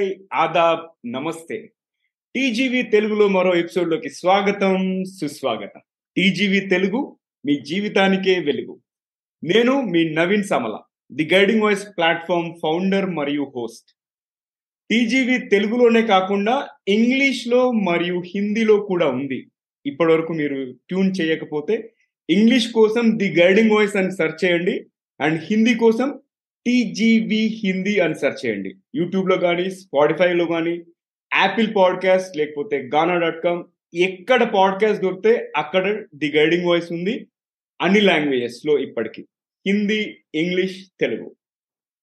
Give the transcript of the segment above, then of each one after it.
Hi Aadab నమస్తే. TGV తెలుగులో మరో ఎపిసోడ్లోకి స్వాగతం సుస్వాగతం. టీజీవీ తెలుగు మీ జీవితానికే వెలుగు. నేను మీ Naveen Samala the guiding voice platform founder మరియు హోస్ట్. టీజీవీ తెలుగులోనే కాకుండా ఇంగ్లీష్లో మరియు హిందీలో కూడా ఉంది. ఇప్పటివరకు మీరు ట్యూన్ చేయకపోతే ఇంగ్లీష్ కోసం ది గైడింగ్ వాయిస్ అని సెర్చ్ చేయండి. అండ్ హిందీ కోసం టీజీవి హిందీ అని సెర్చ్ చేయండి. యూట్యూబ్లో కానీ స్పాటిఫైలో కానీ యాపిల్ పాడ్కాస్ట్ లేకపోతే గానా డాట్ కామ్ ఎక్కడ పాడ్కాస్ట్ దొరికితే అక్కడ ది గైడింగ్ వాయిస్ ఉంది. అన్ని లాంగ్వేజెస్లో ఇప్పటికీ. హిందీ ఇంగ్లీష్ తెలుగు.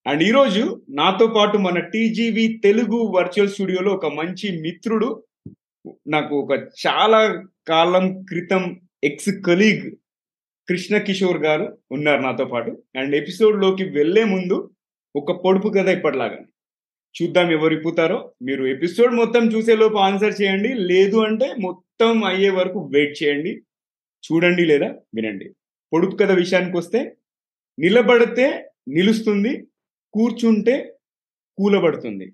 అండ్ ఈరోజు నాతో పాటు మన టీజీవి తెలుగు వర్చువల్ స్టూడియోలో ఒక మంచి మిత్రుడు నాకు ఒక చాలా కాలం క్రితం ఎక్స్ కలీగ్ కృష్ణ కిషోర్ గారు ఉన్నారు నాతో పాటు. అండ్ ఎపిసోడ్లోకి వెళ్ళే ముందు ఒక పొడుపు కథ ఇప్పటిలాగా. చూద్దాం ఎవరు ఇప్పుతారో. మీరు ఎపిసోడ్ మొత్తం చూసేలోపు ఆన్సర్ చేయండి. లేదు అంటే మొత్తం అయ్యే వరకు వెయిట్ చేయండి. చూడండి లేదా వినండి. పొడుపు కథ విషయానికి వస్తే నిలబడితే నిలుస్తుంది కూర్చుంటే కూలబడుతుంది.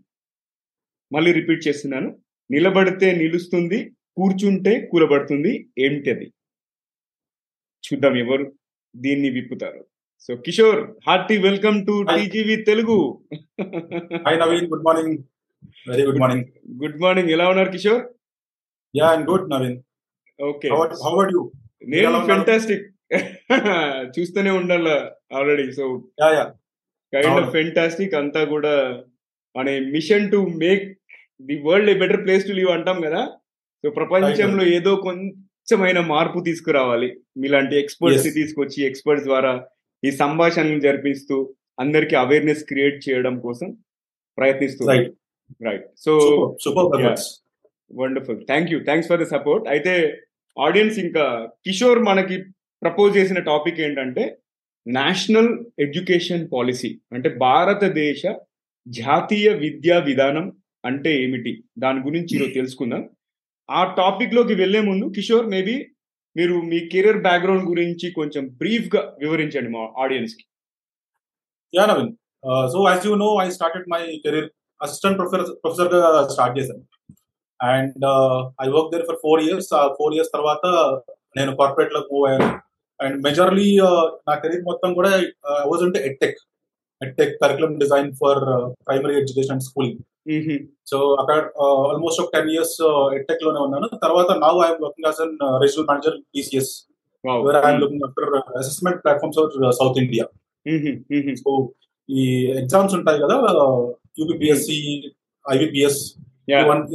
మళ్ళీ రిపీట్ చేస్తున్నాను. నిలబడితే నిలుస్తుంది కూర్చుంటే కూలబడుతుంది ఏమిటది చూద్దాం ఎవరు దీన్ని విప్పుతారు so Kishore hearty welcome to. TGV Telugu Naveen, good morning. Very good morning. Good morning ఎలా ఉన్నారు Kishore Yeah, I'm good, Naveen. Okay how about you? నేను? ఫెంటాస్టిక్ చూస్తూనే ఉండాల already so Yeah, yeah. Kind of. Fantastic అంతా కూడా అనే mission to make the world a better place to live అంటాం కదా సో ప్రపంచంలో ఏదో కొంచెమైన మార్పు తీసుకురావాలి. మీలాంటి ఎక్స్పర్ట్స్. తీసుకొచ్చి ఎక్స్పర్ట్స్ ద్వారా ఈ సంభాషణలు జరిపిస్తూ అందరికి అవేర్నెస్ క్రియేట్ చేయడం కోసం ప్రయత్నిస్తూ. Right so. Wonderful thank you thanks for the support అయితే ఆడియన్స్ ఇంకా కిషోర్ మనకి ప్రపోజ్ చేసిన టాపిక్ ఏంటంటే నేషనల్ ఎడ్యుకేషన్ పాలసీ అంటే భారతదేశ జాతీయ విద్యా విధానం అంటే ఏమిటి? దాని గురించి ఈరోజు తెలుసుకుందాం. ఆ టాపిక్లోకి వెళ్ళే ముందు కిషోర్ మేబీ మీరు మీ కెరీర్ బ్యాక్గ్రౌండ్ గురించి కొంచెం బ్రీఫ్గా వివరించండి మా ఆడియన్స్కి. Yeah Naveen. Uh, so as you know, I started my career assistant professor గా స్టార్ట్ చేశాను. And I work there for four years ఆ ఫోర్ ఇయర్స్ తర్వాత నేను కార్పొరేట్లో మూవ్ అయ్యాను అండ్ మెజర్లీ నా కెరీర్ మొత్తం కూడా uh, వాజ్ అంటే edtech curriculum design for primary education and schooling so అక్కడ ఆల్మోస్ట్ ఒక టెన్ ఇయర్స్ ఎడ్టెక్లోనే ఉన్నాను. తర్వాత now I'm working as an regional manager TCS where I'm looking after assessment platforms of south India so ఈ exams ఉంటాయి కదా UPPSC IBPS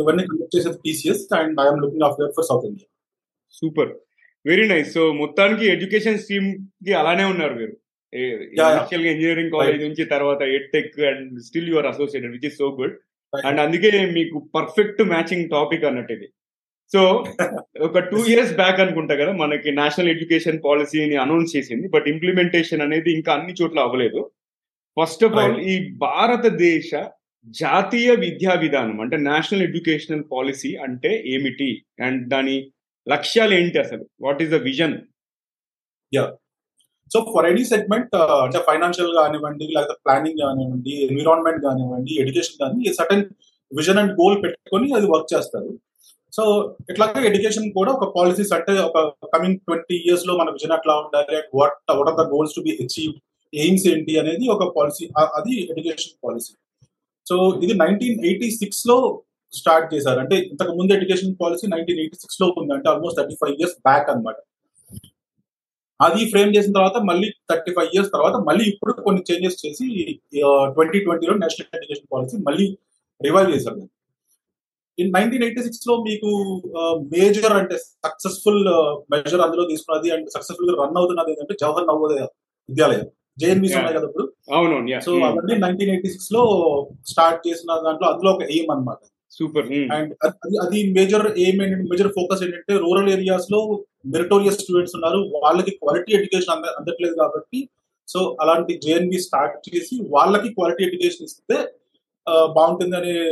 ఇవన్నీ conduct చేసేది TCS and I'm looking after for south India super very nice so మొత్తానికి education స్ట్రీమ్కి అలానే ఉన్నారు మీరు. ఇనిషియల్గా ఇంజనీరింగ్ కాలేజ్ నుంచి తర్వాత edtech and still your associated which is so good and అందుకే మీకు పర్ఫెక్ట్ మ్యాచింగ్ టాపిక్ అన్నట్టు ఇది. సో ఒక టూ ఇయర్స్ బ్యాక్ అనుకుంటా కదా మనకి నేషనల్ ఎడ్యుకేషన్ పాలసీని అనౌన్స్ చేసింది బట్ ఇంప్లిమెంటేషన్ అనేది ఇంకా అన్ని చోట్ల అవ్వలేదు. ఫస్ట్ ఆఫ్ ఆల్ ఈ భారతదేశ జాతీయ విద్యా విధానం అంటే నేషనల్ ఎడ్యుకేషనల్ పాలసీ అంటే ఏమిటి? అండ్ దాని లక్ష్యాలు ఏంటి అసలు? What is the vision so for any segment అంటే ఫైనాన్షియల్ కానివ్వండి లేకపోతే ప్లానింగ్ కానివ్వండి ఎన్విరాన్మెంట్ కానివ్వండి ఎడ్యుకేషన్ కానీ సటన్ విజన్ అండ్ గోల్ పెట్టుకొని అది వర్క్ చేస్తారు. సో ఇట్లాగే ఎడ్యుకేషన్ కూడా ఒక పాలసీస్ అంటే ఒక కమింగ్ ట్వంటీ ఇయర్స్లో మన విజన్ అట్లా ఉండాలి and what what are the goals to be achieve aims ఏంటి అనేది ఒక పాలసీ అది ఎడ్యుకేషన్ పాలసీ సో ఇది నైన్టీన్ ఎయిటీ సిక్స్లో స్టార్ట్ చేశారు. అంటే ఇంతకు ముందు ఎడ్యుకేషన్ పాలసీ నైన్టీన్ ఎయిటీ సిక్స్లో ఉంది అంటే almost thirty five years back అన్నమాట. అది ఫ్రేమ్ చేసిన తర్వాత మళ్ళీ థర్టీ ఫైవ్ ఇయర్స్ తర్వాత మళ్ళీ ఇప్పుడు కొన్ని చేంజెస్ చేసి ట్వంటీ ట్వంటీలో నేషనల్ ఎడ్యుకేషన్ పాలసీ మళ్ళీ రివైవ్ చేశారు ఇన్ నైన్టీన్ ఎయిటీ సిక్స్లో మీకు మేజర్ అంటే సక్సెస్ఫుల్ మెజర్ అందులో తీసుకున్నది అండ్ సక్సెస్ఫుల్గా రన్ అవుతున్నది ఏంటంటే జవహర్ నవోదయ విద్యాలయం. జేఎన్బీస్. ఉన్నాయి కదా ఇప్పుడు. సో అవన్నీ నైన్టీన్ ఎయిటీ సిక్స్లో స్టార్ట్ చేసిన దాంట్లో అందులో ఒక ఎయిమ్ అన్నమాట. సూపర్ అండ్ అది అది మేజర్ ఎయిమ్ ఏంటంటే మేజర్ ఫోకస్ ఏంటంటే రూరల్ ఏరియాస్లో మెరిటోరియస్ స్టూడెంట్స్ ఉన్నారు. వాళ్ళకి క్వాలిటీ ఎడ్యుకేషన్ అంద అందట్లేదు కాబట్టి సో అలాంటి జేఎన్బి స్టార్ట్ చేసి వాళ్ళకి క్వాలిటీ ఎడ్యుకేషన్ ఇస్తే బాగుంటుంది అనే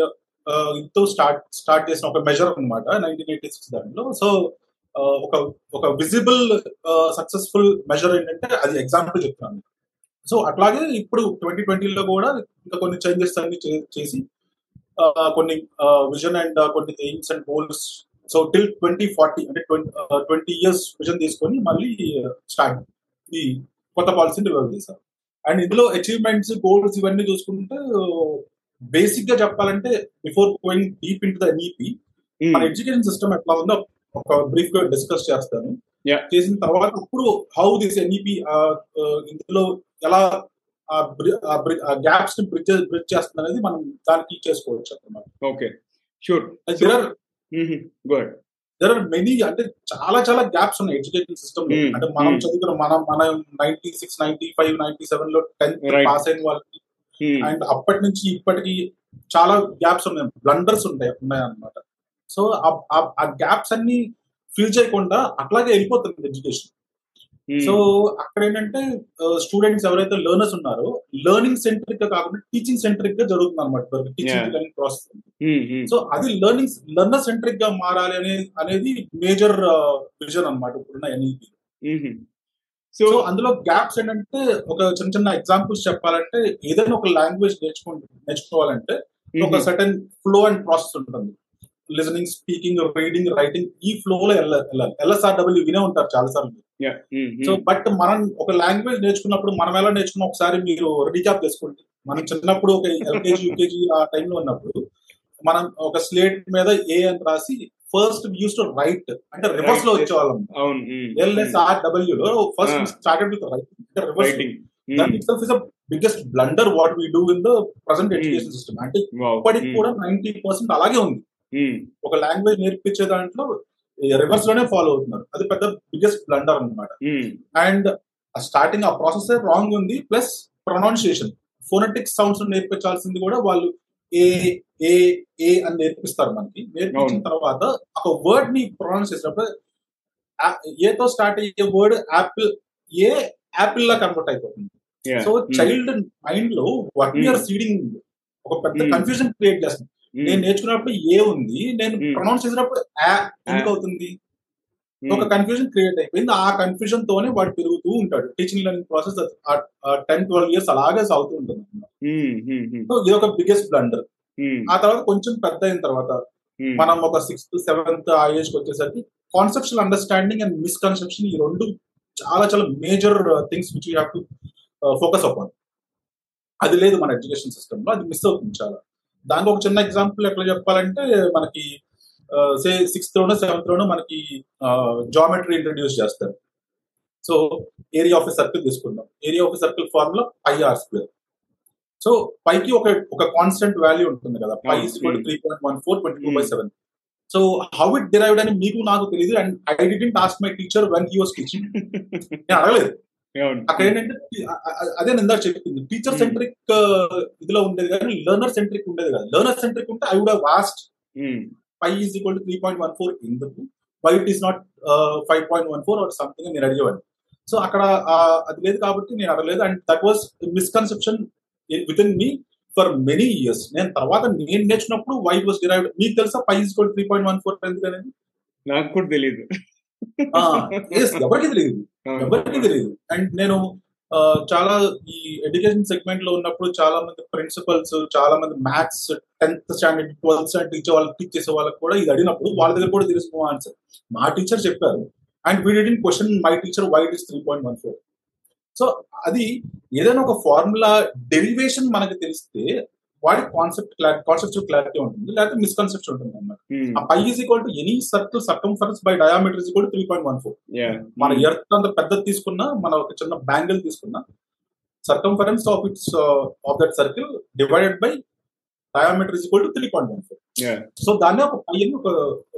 ఇంతో స్టార్ట్ స్టార్ట్ చేసిన ఒక మెజర్ అన్నమాట నైన్టీన్ ఎయిటీ సిక్స్ దాంట్లో. సో ఒక ఒక విజిబుల్ సక్సెస్ఫుల్ మెజర్ ఏంటంటే అది ఎగ్జాంపుల్ చెప్తున్నాను. సో అట్లాగే ఇప్పుడు ట్వంటీ ట్వంటీలో కూడా ఇంకా కొన్ని చేంజెస్ అన్ని చే- చేసి కొన్ని విజన్ అండ్ కొన్ని aims and goals so till twenty forty అంటే ట్వంటీ ఇయర్స్ విజన్ తీసుకొని మళ్ళీ స్టార్ట్ ఈ కొత్త పాలసీని డెవలప్ చేశారు అండ్ ఇందులో అచీవ్మెంట్స్ గోల్స్ ఇవన్నీ చూసుకుంటే బేసిక్గా చెప్పాలంటే before going deep into the NEP మన ఎడ్యుకేషన్ సిస్టమ్ ఎట్లా ఉందో ఒక బ్రీఫ్గా డిస్కస్ చేస్తాను. చేసిన తర్వాత ఇప్పుడు హౌ దిస్ ఎన్ఈపి ఇందులో ఎలా గ్యాప్స్ని బ్రిడ్జ్ బ్రిడ్జ్ చేస్తుంది అనేది మనం దానికి చేసుకోవచ్చు అన్నమాట. Okay sure good. There are many అంటే చాలా చాలా గ్యాప్స్ ఉన్నాయి ఎడ్యుకేషన్ సిస్టమ్లో. అంటే మనం. చదువుకున్న మనం మనం ninety six ninety five ninety సెవెన్లో టెన్త్. పాస్ అయిన వాళ్ళకి అండ్ అప్పటి నుంచి ఇప్పటికి చాలా గ్యాప్స్ ఉన్నాయి. బ్లండర్స్ ఉంటాయి ఉన్నాయి అన్నమాట సో ఆ గ్యాప్స్ అన్ని ఫిల్ చేయకుండా అట్లాగే వెళ్ళిపోతుంది ఎడ్యుకేషన్ సో అక్కడ ఏంటంటే స్టూడెంట్స్ ఎవరైతే లెర్నర్స్ ఉన్నారో లెర్నింగ్ సెంట్రిక్గా కాకుండా టీచింగ్ సెంట్రిక్గా జరుగుతుంది అనమాట. టీచింగ్ లెర్నింగ్ ప్రాసెస్ సో అది లెర్నింగ్ లెర్నర్ సెంట్రిక్గా మారాలి అనే అనేది మేజర్ విజన్ అనమాట ఇప్పుడున్న ఎన్ఈపి సో సో అందులో గ్యాప్స్ ఏంటంటే ఒక చిన్న చిన్న ఎగ్జాంపుల్స్ చెప్పాలంటే ఏదైనా ఒక లాంగ్వేజ్ నేర్చుకో నేర్చుకోవాలంటే ఒక సర్టన్ ఫ్లో అండ్ ప్రాసెస్ ఉంటుంది. లిజనింగ్ స్పీకింగ్ రీడింగ్ రైటింగ్ ఈ ఫ్లో లో వెళ్ళాలి ఎల్ఎస్ఆర్డబ్ల్యూ వినే ఉంటారు చాలా సార్లు సో బట్ మనం ఒక లాంగ్వేజ్ నేర్చుకున్నప్పుడు మనం ఎలా నేర్చుకున్న? ఒకసారి మీరు రీక్యాప్ చేసుకోండి. మనం చిన్నప్పుడు ఒక ఎల్కేజీ యూకేజీ ఆ టైంలో ఉన్నప్పుడు మనం ఒక స్లేట్ మీద ఏ అని రాసి ఫస్ట్ యూస్ టు రైట్ అంటే రివర్స్లో. వచ్చేవాళ్ళం. ఎల్ఎస్ఆర్ డబ్ల్యూ లో first. Started with write reverse that is a biggest blunder what we do in the present education system అంటే ఇప్పటికి కూడా నైన్టీ పర్సెంట్ అలాగే ఉంది. ఒక లాంగ్వేజ్ నేర్పించే దాంట్లో రివర్స్లోనే ఫాలో అవుతున్నారు. అది పెద్ద బిగ్గెస్ట్ బ్లండర్ అన్నమాట. అండ్ స్టార్టింగ్ ఆ ప్రాసెస్ రాంగ్ ఉంది ప్లస్ ప్రొనౌన్సియేషన్ ఫోనటిక్ సౌండ్స్ నేర్పించాల్సింది కూడా వాళ్ళు ఏ ఏ ఏ అని నేర్పిస్తారు మనకి. నేర్పించిన. తర్వాత ఒక వర్డ్ని ప్రొనౌన్స్ చేసినప్పుడు ఏతో స్టార్ట్ అయ్యే వర్డ్ యాపిల్ ఏ యాపిల్ లా కన్వర్ట్ అయిపోతుంది. సో చైల్డ్ మైండ్లో వాట్ Hmm. ఆర్ సీడింగ్ ఒక పెద్ద Hmm. కన్ఫ్యూజన్ క్రియేట్ చేస్తుంది. నేను నేర్చుకున్నప్పుడు ఏ ఉంది నేను. ప్రొనౌన్స్ చేసినప్పుడు ఆ ఎందుకు. అవుతుంది. ఒక కన్ఫ్యూజన్ క్రియేట్ అయిపోయింది. ఆ కన్ఫ్యూజన్ తోనే వాడు పెరుగుతూ ఉంటాడు. Teaching learning process ten twelve years అలాగే సాగుతూ ఉంటుంది సో ఇది ఒక బిగ్గెస్ట్ బ్లండర్ ఆ తర్వాత కొంచెం పెద్ద అయిన తర్వాత మనం ఒక సిక్స్త్ సెవెంత్ ఆ ఏజ్కి వచ్చేసరికి కాన్సెప్షువల్ అండర్స్టాండింగ్ అండ్ మిస్కన్సెప్షన్ ఈ రెండు చాలా చాలా major things which you have to focus upon అది లేదు మన ఎడ్యుకేషన్ సిస్టమ్లో. అది మిస్ అవుతుంది చాలా. దానికి ఒక చిన్న ఎగ్జాంపుల్ ఎట్లా చెప్పాలంటే మనకి సే సిక్స్త్ లోనో సెవెంత్ లోనో మనకి జామెట్రీ ఇంట్రడ్యూస్ చేస్తారు. సో ఏరియా ఆఫ్ సర్కిల్ తీసుకుందాం. Area of circle formula pi r square so పైకి ఒక ఒక కాన్స్టెంట్ వాల్యూ ఉంటుంది కదా. Pi. Three point one four twenty two by seven so how it derived అని మీకు నాకు తెలియదు and I didn't ask my teacher when he was teaching నేను అడగలేదు. అక్కడ ఏంటంటే అదే ఇందాక చెప్పింది టీచర్. సెంట్రిక్ ఇదిలో ఉండేది కానీ లెర్నర్ సెంట్రిక్ ఉండేది కదా. లెర్నర్ సెంట్రిక్ ఉంటే I would vast five is equal to three point one four ఎందుకు? Why it is not five point one four or something నేను అడిగేవాడిని. సో అక్కడ అది లేదు కాబట్టి నేను అడగలేదు. And that was misconception with in me for many years నేను తర్వాత నేను నేర్చుకున్నప్పుడు వై వాస్ డిరైవ్డ్ మీకు తెలుసా five is equal three point one four ఎందుకు అనేది నాకు కూడా తెలియదు ఎవరికి తెలియదు ఎవరికి తెలియదు అండ్ నేను చాలా ఈ ఎడ్యుకేషన్ సెగ్మెంట్లో ఉన్నప్పుడు చాలా మంది ప్రిన్సిపల్స్ చాలా మంది maths tenth standard twelfth standard teacher వాళ్ళకి టీచ్ చేసే వాళ్ళకి కూడా ఇది అడిగినప్పుడు వాళ్ళ దగ్గర కూడా తెలుసుకో ఆన్సర్ మా టీచర్ చెప్పారు. And we didn't question my teacher why it is three point one four so అది ఏదైనా ఒక ఫార్ములా డెరివేషన్ మనకి తెలిస్తే వాడి కాన్సెప్ట్ క్లారిటీ కాన్సెప్ట్ క్లారిటీ ఉంటుంది లేకపోతే మిస్కన్సెప్షన్ ఉంటుంది అన్నమాట. ఆ pi is equal to any circle circumference by diameter is equal three point one four మన ఎర్త్ అంత పెద్దది తీసుకున్నా మన ఒక చిన్న బ్యాంగిల్ తీసుకున్నా circumference of its of that circle divided by diameter is equal to three point one four so దాన్ని ఒక పై ఒక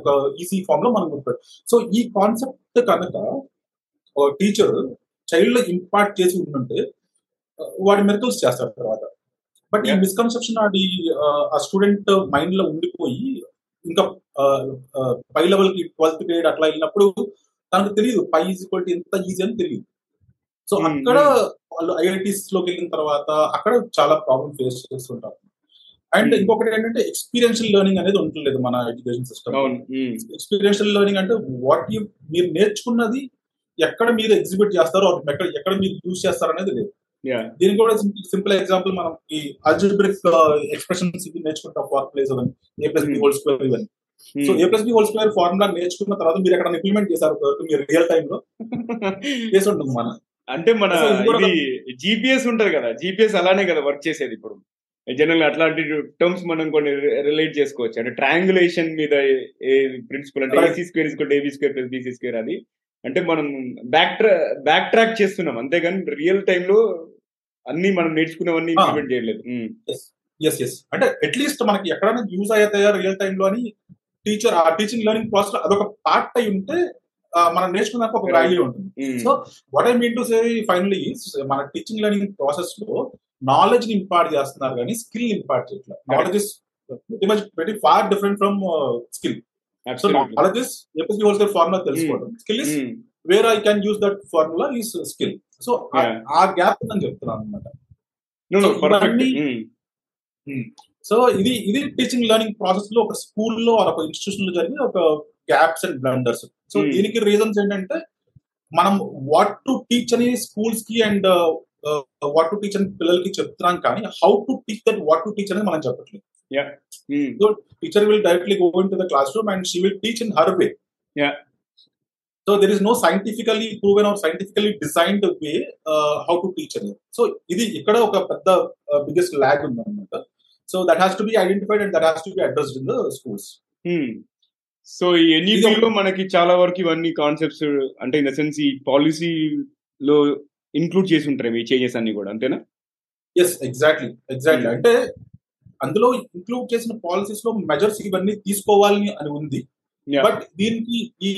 ఒక ఈజీ ఫామ్లో మనం గుర్తుపెట్టు సో ఈ కాన్సెప్ట్ కనుక టీచర్ చైల్డ్ ఇంపార్ట్ చేసి ఉంటుంటే వాడి మెరికల్స్ చేస్తారు తర్వాత. బట్ ఈ. మిస్కన్సెప్షన్ అది ఆ స్టూడెంట్ మైండ్లో ఉండిపోయి ఇంకా పై లెవెల్కి ట్వెల్త్ గ్రేడ్ అట్లా వెళ్ళినప్పుడు తనకు తెలియదు పై ఈజ్ ఈక్వల్ టు ఎంత ఈజీ అని తెలియదు సో Hmm, అక్కడ వాళ్ళు ఐఐటీస్లోకి వెళ్ళిన తర్వాత అక్కడ చాలా ప్రాబ్లమ్ ఫేస్ చేస్తుంటారు. And Hmm. ఇంకొకటి ఏంటంటే ఎక్స్పీరియన్షియల్ లెర్నింగ్ అనేది ఉండలేదు మన ఎడ్యుకేషన్ సిస్టమ్ ఎక్స్పీరియన్షియల్ లెర్నింగ్ అంటే వాట్ యూ మీరు నేర్చుకున్నది ఎక్కడ మీరు ఎగ్జిబిట్ చేస్తారో ఎక్కడ ఎక్కడ మీరు యూజ్ చేస్తారు అనేది లేదు. దీనికి కూడా సింపుల్ ఎగ్జాంపుల్ మనం ఈ అల్జిబ్రిక్ ఎక్స్ప్రెషన్స్ ఇది నేర్చుకుంటాం ఫార్ ప్లేస్ అవన్నీ A plus B. Whole square ఇవన్నీ so A plus B whole square formula నేర్చుకున్న తర్వాత మీరు ఎక్కడ ఇంప్లిమెంట్ చేశారు మీరు రియల్ టైమ్లో? చేసి ఉంటుంది మన అంటే మన ఇది జీపీఎస్ ఉంటది కదా జీపీఎస్ అలానే కదా వర్క్ చేసేది ఇప్పుడు. జనరల్ అట్లాంటి టర్మ్స్ మనం కొన్ని రిలేట్ చేసుకోవచ్చు. అంటే ట్రయాంగులేషన్ మీద ఏ ప్రిన్సిపల్ అంటే. AC square is AB square plus BC square అది. అంటే మనం బ్యాక్ ట్రా బ్యాక్ ట్రాక్ చేస్తున్నాం అంతేగాని రియల్ టైమ్లో అన్ని మనం నేర్చుకున్నవన్నీ Ah. ఇంప్లిమెంట్ చేయలేదు. ఎస్ ఎస్ అంటే అట్లీస్ట్ మనకి ఎక్కడైనా యూజ్ అవుతాయా రియల్ టైమ్లో అని టీచర్ ఆ టీచింగ్ లెర్నింగ్ ప్రాసెస్ అదొక పార్ట్ అయి ఉంటే మనం నేర్చుకున్నాక ఒక. వాల్యూ ఉంటుంది. So what I mean to say finally మన టీచింగ్ లెర్నింగ్ ప్రాసెస్లో నాలెడ్జ్ని ఇంపార్ట్ చేస్తున్నారు కానీ స్కిల్ ఇంపార్ట్ చేయట్లేదు knowledge is very much very far different from skill so wholesale formula తెలుసుకోవడం skill is um. Where I can use that formula is skill so. ఆ gap ఉందని చెప్తున్నాను అనమాట No, no, So, perfect. ఇవన్నీ- ఉమ్. So ఇది ఇది teaching learning ప్రాసెస్లో ఒక స్కూల్లో ఒక ఇన్స్టిట్యూషన్లో జరిగే ఒక gaps and blunders so Hmm. దీనికి రీజన్స్ ఏంటంటే మనం వాట్ టు టీచ్ అని స్కూల్స్కి అండ్ వాట్ టు టీచ్ అని పిల్లలకి చెప్తున్నాం కానీ how to teach that what to teach అనేది మనం చెప్పట్లేదు ఉమ్. Teacher will directly go into the classroom and she will teach in her way Yeah. So there is no scientifically proven or scientifically designed way how to teach అనేది సో ఇది ఇక్కడ ఒక పెద్ద biggest lag ఉంది అనమాట so that has to be identified and that has to be addressed in the schools. So ఈ NEP లో మనకి చాలా వరకు ఇవన్నీ కాన్సెప్ట్స్ అంటే ఇన్ ద సెన్స్ ఈ పాలసీ లో ఇంక్లూడ్ చేసి ఉంటారు ఈ చేంజెస్ అన్ని కూడా అంతేనా ఎస్ ఎగ్జాక్ట్లీ ఎగ్జాక్ట్లీ. అంటే అందులో ఇంక్లూడ్ చేసిన పాలసీస్లో మెజర్స్ ఇవన్నీ తీసుకోవాలని అని ఉంది. బట్ దీనికి ఈ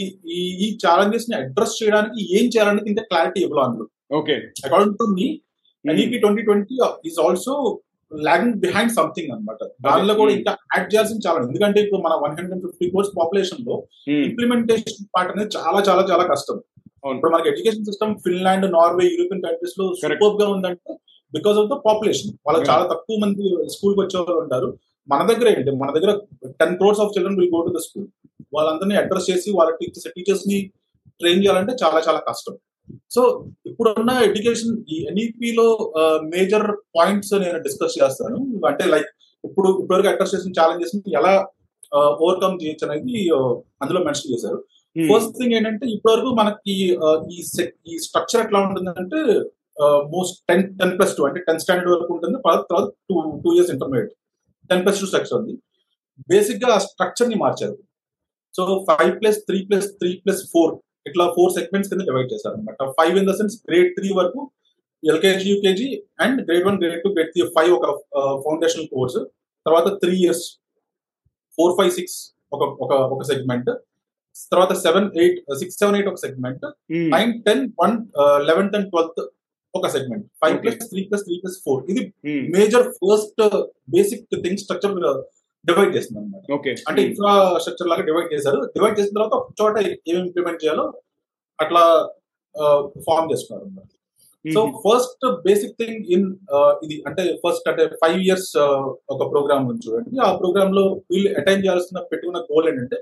ఈ ఛాలెంజెస్ని అడ్రస్ చేయడానికి ఏం చేయాలనేది ఇంకా క్లారిటీ ఇవ్వాలి అందులో okay according to me NEP twenty twenty is also lagging behind something అన్నమాట దానిలో కూడా Hmm. ఇంకా యాడ్ చేయాల్సిన చాలా. ఎందుకంటే ఇప్పుడు మన వన్ హండ్రెడ్ ఫిఫ్టీ కోర్స్ పాపులేషన్లో ఇంప్లిమెంటేషన్ పార్ట్ అనేది చాలా చాలా చాలా కష్టం. ఇప్పుడు మనకి education system Finland Norway European కంట్రీస్లో. సూపర్గా ఉందంటే బికాస్ ఆఫ్ ద పాపులేషన్ వాళ్ళకి. చాలా తక్కువ మంది స్కూల్ వచ్చే వాళ్ళు ఉంటారు. మన దగ్గర ఏంటి? మన దగ్గర ten crores of children will go to the school వాళ్ళందరినీ అడ్రస్ చేసి వాళ్ళ టీచర్స్ టీచర్స్ని ట్రైన్ చేయాలంటే చాలా చాలా కష్టం. సో ఇప్పుడున్న ఎడ్యుకేషన్ ఈ ఎన్ఈపి లో మేజర్ పాయింట్స్ నేను డిస్కస్ చేస్తాను. అంటే లైక్ ఇప్పుడు ఇప్పటివరకు అడ్రస్ చేసిన ఛాలెంజెస్ని ఎలా ఓవర్కమ్ చేయొచ్చు అనేది అందులో మెన్షన్ చేశారు. ఫస్ట్ థింగ్ ఏంటంటే ఇప్పటివరకు మనకి ఈ స్ట్రక్చర్ ఎట్లా ఉంటుందంటే most ten ten plus two అంటే టెన్త్ స్టాండర్డ్ వరకు ఉంటుంది తర్వాత తర్వాత two two years intermediate ten plus two structure ఉంది బేసిక్గా ఆ స్ట్రక్చర్ని మార్చారు. So five plus three plus three plus four ఇట్లా ఫోర్ సెగ్మెంట్స్ కింద డివైడ్ చేశారు అనమాట five in the sense grade three వరకు LKG UKG and grade one grade two grade three five ఒక ఫౌండేషనల్ కోర్స్ తర్వాత three years four five six ఒక ఒక ఒక సెగ్మెంట్ తర్వాత seven eight six seven eight ఒక segment nine ten one eleventh and twelfth ఒక segment five. Plus three plus three plus four ఇది major first basic thing structure divide చేస్తుంది అనమాట okay అంటే ఇన్ఫ్రాస్ట్రక్చర్ లాగా డివైడ్ చేశారు. డివైడ్ చేసిన తర్వాత ఒక చోట ఏమి ఇంప్లిమెంట్ చేయాలో అట్లా ఫార్మ్ చేసుకున్నారు అనమాట so first basic thing in ఇది అంటే ఫస్ట్ అంటే ఫైవ్ ఇయర్స్ ఒక ప్రోగ్రామ్ ఉంది చూడండి. ఆ ప్రోగ్రామ్లో వీళ్ళు అటైన్ చేయాల్సిన పెట్టుకున్న గోల్ ఏంటంటే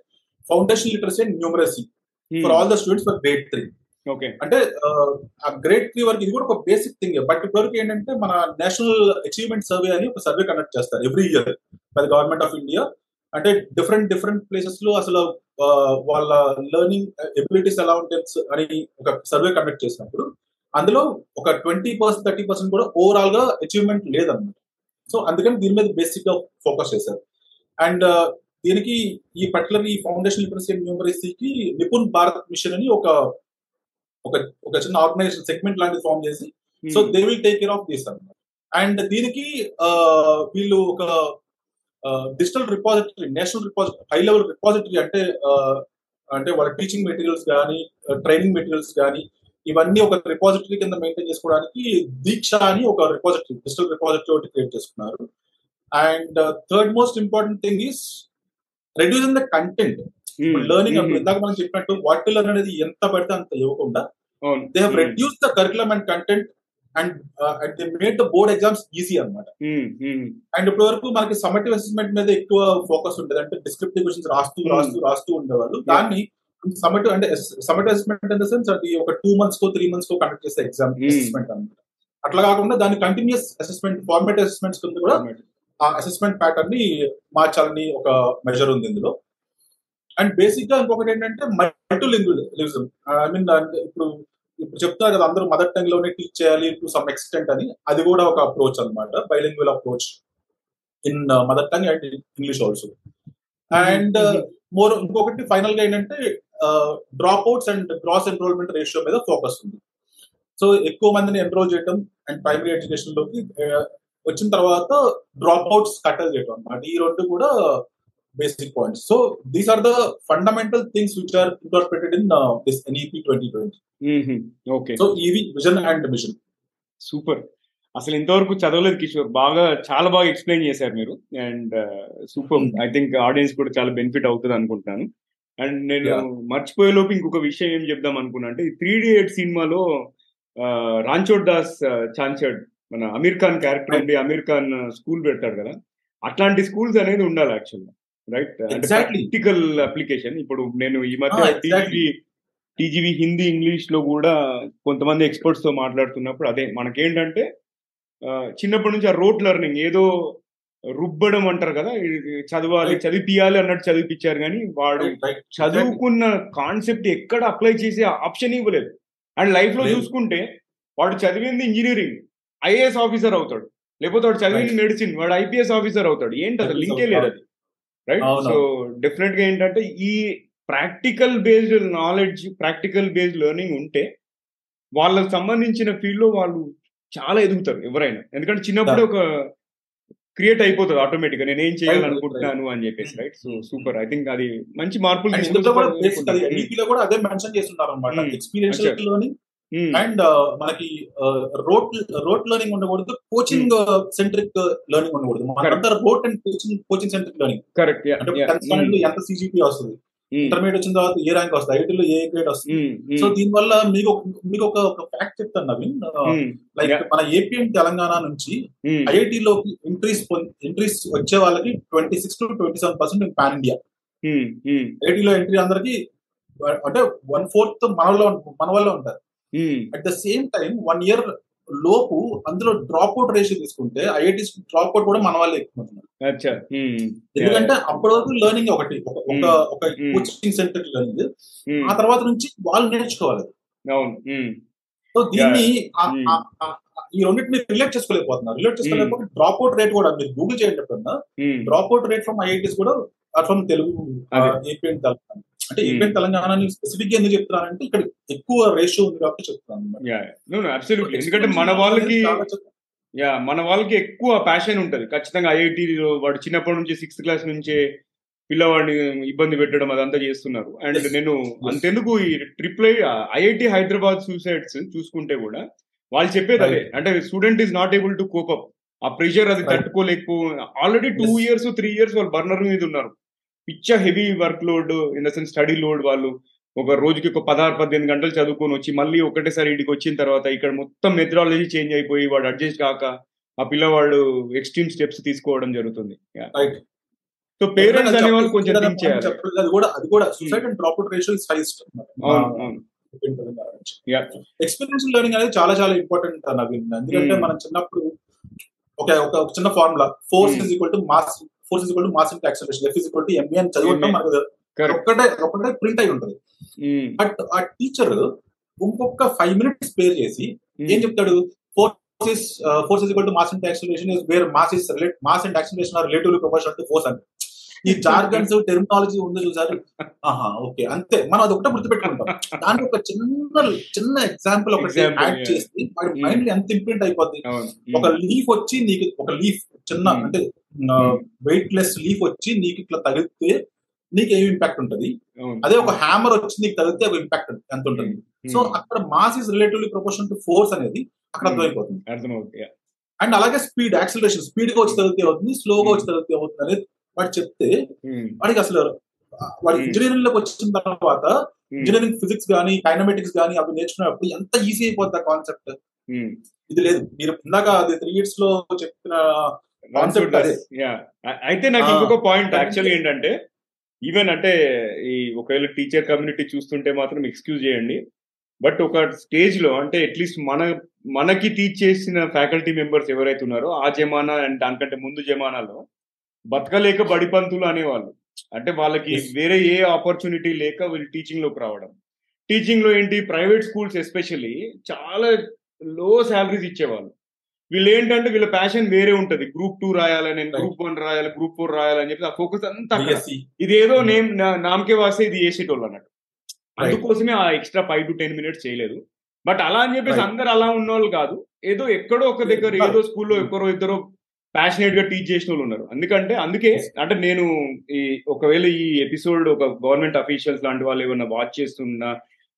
foundation literacy and numeracy for all the students for grade three okay. అంటే ఆ, గ్రేట్ త్రీ వరకు ఇది కూడా ఒక బేసిక్ థింగ్ బట్ ఇప్పటివరకు ఏంటంటే మన నేషనల్ అచీవ్మెంట్ సర్వే అని ఒక సర్వే కండక్ట్ చేస్తారు every year by the government of India అంటే డిఫరెంట్ డిఫరెంట్ ప్లేసెస్లో అసలు వాళ్ళ లెర్నింగ్ ఎబిలిటీస్ ఎలా ఉంటాయి అని ఒక సర్వే కండక్ట్ చేసినప్పుడు అందులో ఒక ట్వంటీ పర్సెంట్ థర్టీ పర్సెంట్ కూడా ఓవరాల్గా అచీవ్మెంట్ లేదన్నమాట. సో అందుకని దీని మీద బేసిక్గా ఫోకస్ చేశారు. అండ్ దీనికి ఈ పర్టికులర్ ఈ ఫౌండేషన్ లిటరసీ న్యూమరసీకి నిపుణ్ భారత్ మిషన్ అని ఒక ఒక ఒక చిన్న ఆర్గనైజేషన్ సెగ్మెంట్ లాంటిది ఫామ్ చేసి so they will take care of this అన్నమాట. అండ్ దీనికి వీళ్ళు ఒక digital repository national repository high level repository అంటే అంటే వాళ్ళ టీచింగ్ మెటీరియల్స్ కానీ ట్రైనింగ్ మెటీరియల్స్ కానీ ఇవన్నీ ఒక రిపాజిటరీ కింద మెయింటైన్ చేసుకోవడానికి దీక్ష అని ఒక రిపాజిటరీ డిజిటల్ రిపాజిటరీ ఒకటి క్రియేట్ చేసుకున్నారు. And third most important thing is reducing the content learning ఇందాక మనం చెప్పినట్టు వాట్ టు లెర్న్ అనేది ఎంత పడితే అంత ఇవ్వకుండా they have reduce the curriculum and content and and they made the board exams easy అన్నమాట. అండ్ ఇప్పటి వరకు మనకి సమ్మటివ్ అసెస్మెంట్ మీద ఎక్కువ ఫోకస్ ఉండేది. అంటే డిస్క్రిప్టివ్ క్వశ్చన్స్ రాస్తూ. రాస్తూ రాస్తూ ఉండేవాళ్ళు. దాన్ని సమ్మటివ్ అంటే summative assessment in the sense అది ఒక టూ మంత్స్ కో త్రీ మంత్స్ కో కండక్ట్ చేసే ఎగ్జామ్. అసెస్మెంట్ అన్నమాట. అట్లా కాకుండా దాని కంటిన్యూస్ అసెస్మెంట్ ఫార్మేట్ అసెస్మెంట్స్ కింద కూడా ఆ అసెస్మెంట్ ప్యాటర్న్ని మార్చాలని ఒక మెజర్ ఉంది ఇందులో. అండ్ బేసిక్గా ఇంకొకటి ఏంటంటే మల్టీలింగ్విజం. ఐ మీన్ ఇప్పుడు ఇప్పుడు చెప్తారు కదా అందరూ మదర్ టంగ్లోనే టీచ్ చేయాలి టు సమ్ ఎక్స్టెంట్ అని. అది కూడా ఒక అప్రోచ్ అనమాట bilingual approach in mother tongue and English also. And more ఇంకొకటి ఫైనల్గా ఏంటంటే drop outs and gross enrolment ratio మీద ఫోకస్ ఉంది. సో ఎక్కువ మందిని ఎన్రోల్ చేయడం అండ్ ప్రైమరీ ఎడ్యుకేషన్లోకి వచ్చిన తర్వాత డ్రాప్ అవుట్స్ కట్టల్ చేయడం అనమాట ఈ రెండు కూడా basic points so these are the fundamental things which are interpreted in this NEP twenty twenty okay so ఇవి విజన్ అండ్ మిషన్ సూపర్ అసలు ఇంతవరకు చదవలేదు కిషోర్. బాగా చాలా బాగా ఎక్స్ప్లెయిన్ చేశారు మీరు. And super I think audience కూడా చాలా బెనిఫిట్ అవుతుంది అనుకుంటున్నాను అండ్ నేను మర్చిపోయే లోపు ఇంకొక విషయం ఏం చెప్దాం అనుకున్నా అంటే త్రీ డి ఎయిట్ సినిమాలో రాంచోడ్ దాస్ చాన్చడ్ మన అమీర్ ఖాన్ క్యారెక్టర్ ఉండి అమీర్ ఖాన్ స్కూల్ పెడతాడు కదా. అట్లాంటి స్కూల్స్ అనేది ఉండాలి యాక్చువల్గా రైట్ ప్రాక్టికల్ అప్లికేషన్ ఇప్పుడు నేను ఈ మధ్య టీజీవీ టీజీవీ హిందీ ఇంగ్లీష్లో కూడా కొంతమంది ఎక్స్పర్ట్స్తో మాట్లాడుతున్నప్పుడు అదే మనకేంటంటే చిన్నప్పటి నుంచి ఆ రోట్ లెర్నింగ్ ఏదో రుబ్బడం అంటారు కదా చదవాలి చదివిపియాలి అన్నట్టు చదివిపించారు కానీ వాడు చదువుకున్న కాన్సెప్ట్ ఎక్కడ అప్లై చేసే ఆప్షన్ ఇవ్వలేదు. అండ్ లైఫ్లో చూసుకుంటే వాడు చదివింది ఇంజనీరింగ్ ఐఏఎస్ ఆఫీసర్ అవుతాడు. లేకపోతే వాడు చదివింది మెడిసిన్ వాడు ఐపీఎస్ ఆఫీసర్ అవుతాడు. ఏంటి అసలు లింకే లేదు అది. రైట్ సో డెఫినెట్గా ఏంటంటే ఈ practical based knowledge practical based learning ఉంటే వాళ్ళకి సంబంధించిన ఫీల్డ్లో వాళ్ళు చాలా ఎదుగుతారు ఎవరైనా. ఎందుకంటే చిన్నప్పుడు ఒక క్రియేట్ అయిపోతుంది ఆటోమేటిక్గా. నేను ఏం చేయాలనుకుంటున్నాను అని చెప్పేసి right so super I think అది మంచి మార్పులు కూడా అదే మెన్షన్ చేస్తున్నారు అనమాట ఎక్స్పీరియన్షియల్ లెర్నింగ్ అండ్ మనకి రోట్ రోట్ లెర్నింగ్ ఉండకూడదు కోచింగ్ సెంట్రిక్ లెర్నింగ్ ఉండకూడదు. మనంతా rote and coaching coaching centric learning correct అంటే ఎంత సిజిపి వస్తుంది? ఇంటర్మీడియట్ వచ్చిన తర్వాత ఏ ర్యాంక్ వస్తుంది? ఐటీలో ఏ గ్రేడ్ వస్తుంది? సో దీని వల్ల మీకు మీకు ఒక ఫ్యాక్ట్ చెప్తాను నవీన్. లైక్ మన ఏపీ అండ్ తెలంగాణ నుంచి ఐఐటిలోకి ఎంట్రీస్ ఎంట్రీస్ వచ్చే వాళ్ళకి twenty six to twenty seven percent pan India ఐఐటిలో ఎంట్రీ అందరికి అంటే వన్ ఫోర్త్ మన మన వల్ల ఉంటారు. At the same time one year లోపు అందులో డ్రాప్ అవుట్ రేషియో తీసుకుంటే ఐఐటి డ్రాప్ అవుట్ కూడా మన వాళ్ళే ఎక్కువ ఎందుకంటే అప్పటి వరకు లెర్నింగ్ ఒకటి ఒక ఒక కోచింగ్ సెంటర్ లెర్నింగ్ ఆ తర్వాత నుంచి వాళ్ళు నేర్చుకోవాలి. సో దీన్ని ఈ రెండింటిని రిలేట్ చేసుకోలేకపోతున్నారు. రిలేట్ చేసుకోలేకపోతే డ్రాప్ అవుట్ రేట్ కూడా మీరు గూగుల్ చేయండి drop out rate from IITs కూడా ఫ్రమ్ తెలుగు ఏపీ అంటే ఈవెన్ తెలంగాణ స్పెసిఫిక్గా ఎందుకు చెప్తున్నానంటే ఇక్కడ ఎక్కువ రేషియో ఉంది కాబట్టి చెప్తున్నాను ఎందుకంటే మన వాళ్ళకి యా మన వాళ్ళకి ఎక్కువ ప్యాషన్ ఉంటది. ఖచ్చితంగా ఐఐటీలో వాడు చిన్నప్పటి నుంచి సిక్స్త్ క్లాస్ నుంచే పిల్లవాడిని ఇబ్బంది పెట్టడం అదంతా చేస్తున్నారు. అండ్ నేను అంతెందుకు ఈ ట్రిపుల్ ఐఐటి హైదరాబాద్ సూసైడ్స్ చూసుకుంటే కూడా వాళ్ళు చెప్పేది అదే. అంటే student is not able to cope up ఆ ప్రెషర్ అది తట్టుకోలేకపో already two years three years వాళ్ళు బర్నర్ మీద ఉన్నారు. పిచ్చ heavy work load in the sense study load వాళ్ళు ఒక రోజుకి ఒక పదహారు పద్దెనిమిది గంటలు చదువుకొని వచ్చి మళ్ళీ ఒకటేసారి ఇంటికి వచ్చిన తర్వాత ఇక్కడ మొత్తం మెథడాలజీ చేంజ్ అయిపోయి వాడు అడ్జస్ట్ కాక ఆ పిల్లవాడు ఎక్స్ట్రీమ్ స్టెప్స్ తీసుకోవడం జరుగుతుంది. సో పేరెంట్స్ అనే వాళ్ళు కొంచెం థింక్ చేయాలి. అది కూడా అది కూడా suicide and drop out ratio is highest experiential learning అనేది చాలా చాలా ఇంపార్టెంట్ నవీన్. ఎందుకంటే మనం చిన్నప్పుడు ఒక ఒక చిన్న formula force equal to mass force equal to mass into acceleration. F equal to MA అని చదువుతాం మనకు ఒక్కటే ఒక్కటే ప్రింట్ అయి ఉంటుంది. బట్ ఆ టీచర్ ఇంకొక ఫైవ్ మినిట్స్ స్పేర్ చేసి ఏం చెప్తాడు? Force force equal to mass into acceleration is where mass is relate mass and acceleration are relatively proportional to force అని ఈ జార్గన్స్ టెర్మినాలజీ ఉంది చూసారు? ఆహా ఓకే అంతే. మనం అది ఒకటే గుర్తుపెట్టుకుంటాం. దానికి ఒక చిన్న చిన్న ఎగ్జాంపుల్ ఒకటి యాడ్ చేసి వాడి మైండ్ ఎంత ఇంప్రింట్ అయిపోద్ది? ఒక లీఫ్ వచ్చి నీకు ఒక లీఫ్ చిన్న అంటే వెయిట్ లెస్ లీఫ్ వచ్చి నీకు ఇట్లా తగిలితే నీకు ఏం ఇంపాక్ట్ ఉంటుంది? అదే ఒక హ్యామర్ వచ్చి నీకు తగిలితే ఒక ఇంపాక్ట్ ఎంత ఉంటుంది సో అక్కడ mass is relatively proportion to force అనేది అక్కడ అర్థమైపోతుంది. అండ్ అలాగే స్పీడ్ యాక్సిలరేషన్ స్పీడ్గా వచ్చి తగిలితే అవుతుంది స్లోగా వచ్చి తగిలితే అవుతుంది అనేది వాడు చెప్తే వాడికి అసలు వాడి ఇంజనీరింగ్లోకి వచ్చిన తర్వాత ఇంజనీరింగ్ ఫిజిక్స్ గానీ కైనమెటిక్స్ గానీ అవి నేర్చుకున్నప్పుడు ఎంత ఈజీ అయిపోద్ది కాన్సెప్ట్? ఇది లేదు. మీరు ఇందాక అది త్రీ ఇయర్స్లో చెప్పిన కాన్సెప్ట్ అదే. అయితే నాకు ఇంకొక పాయింట్ యాక్చువల్ ఏంటంటే ఈవెన్ అంటే ఈ ఒకవేళ టీచర్ కమ్యూనిటీ చూస్తుంటే మాత్రం ఎక్స్క్యూజ్ చేయండి. బట్ ఒక స్టేజ్లో అంటే అట్లీస్ట్ మన మనకి టీచ్ చేసిన ఫ్యాకల్టీ మెంబర్స్ ఎవరైతే ఉన్నారో ఆ జమానా అండ్ దానికంటే ముందు జమానాలో బతకలేక బడిపంతులు అనేవాళ్ళు అంటే వాళ్ళకి. వేరే ఏ ఆపర్చునిటీ లేక వీళ్ళు టీచింగ్లోకి రావడం టీచింగ్లో ఏంటి ప్రైవేట్ స్కూల్స్ ఎస్పెషల్లీ చాలా లో శాలరీస్ ఇచ్చేవాళ్ళు వీళ్ళు ఏంటంటే వీళ్ళ ప్యాషన్ వేరే ఉంటది గ్రూప్ టూ రాయాలి నేను Right. గ్రూప్ వన్ రాయాలి గ్రూప్ ఫోర్ రాయాలని చెప్పి ఆ ఫోకస్ అంతా అక్కడ. BSc. ఇదేదో Hmm. నేమ్ నామకే వాస్తే ఇది చేసేటోళ్ళు అన్నట్టు. అందుకోసమే ఆ extra five to ten minutes చేయలేదు బట్ అలా అని చెప్పేసి. అందరు అలా ఉన్న వాళ్ళు కాదు ఏదో ఎక్కడో ఒక దగ్గర. ఏదో స్కూల్లో ఎక్కడో ఇద్దరు ప్యాషనేట్గా టీచ్ చేసిన వాళ్ళు ఉన్నారు. ఎందుకంటే అందుకే. అంటే నేను ఈ ఒకవేళ ఈ ఎపిసోడ్ ఒక గవర్నమెంట్ అఫీషియల్స్ లాంటి వాళ్ళు ఏమన్నా వాచ్ చేస్తున్నా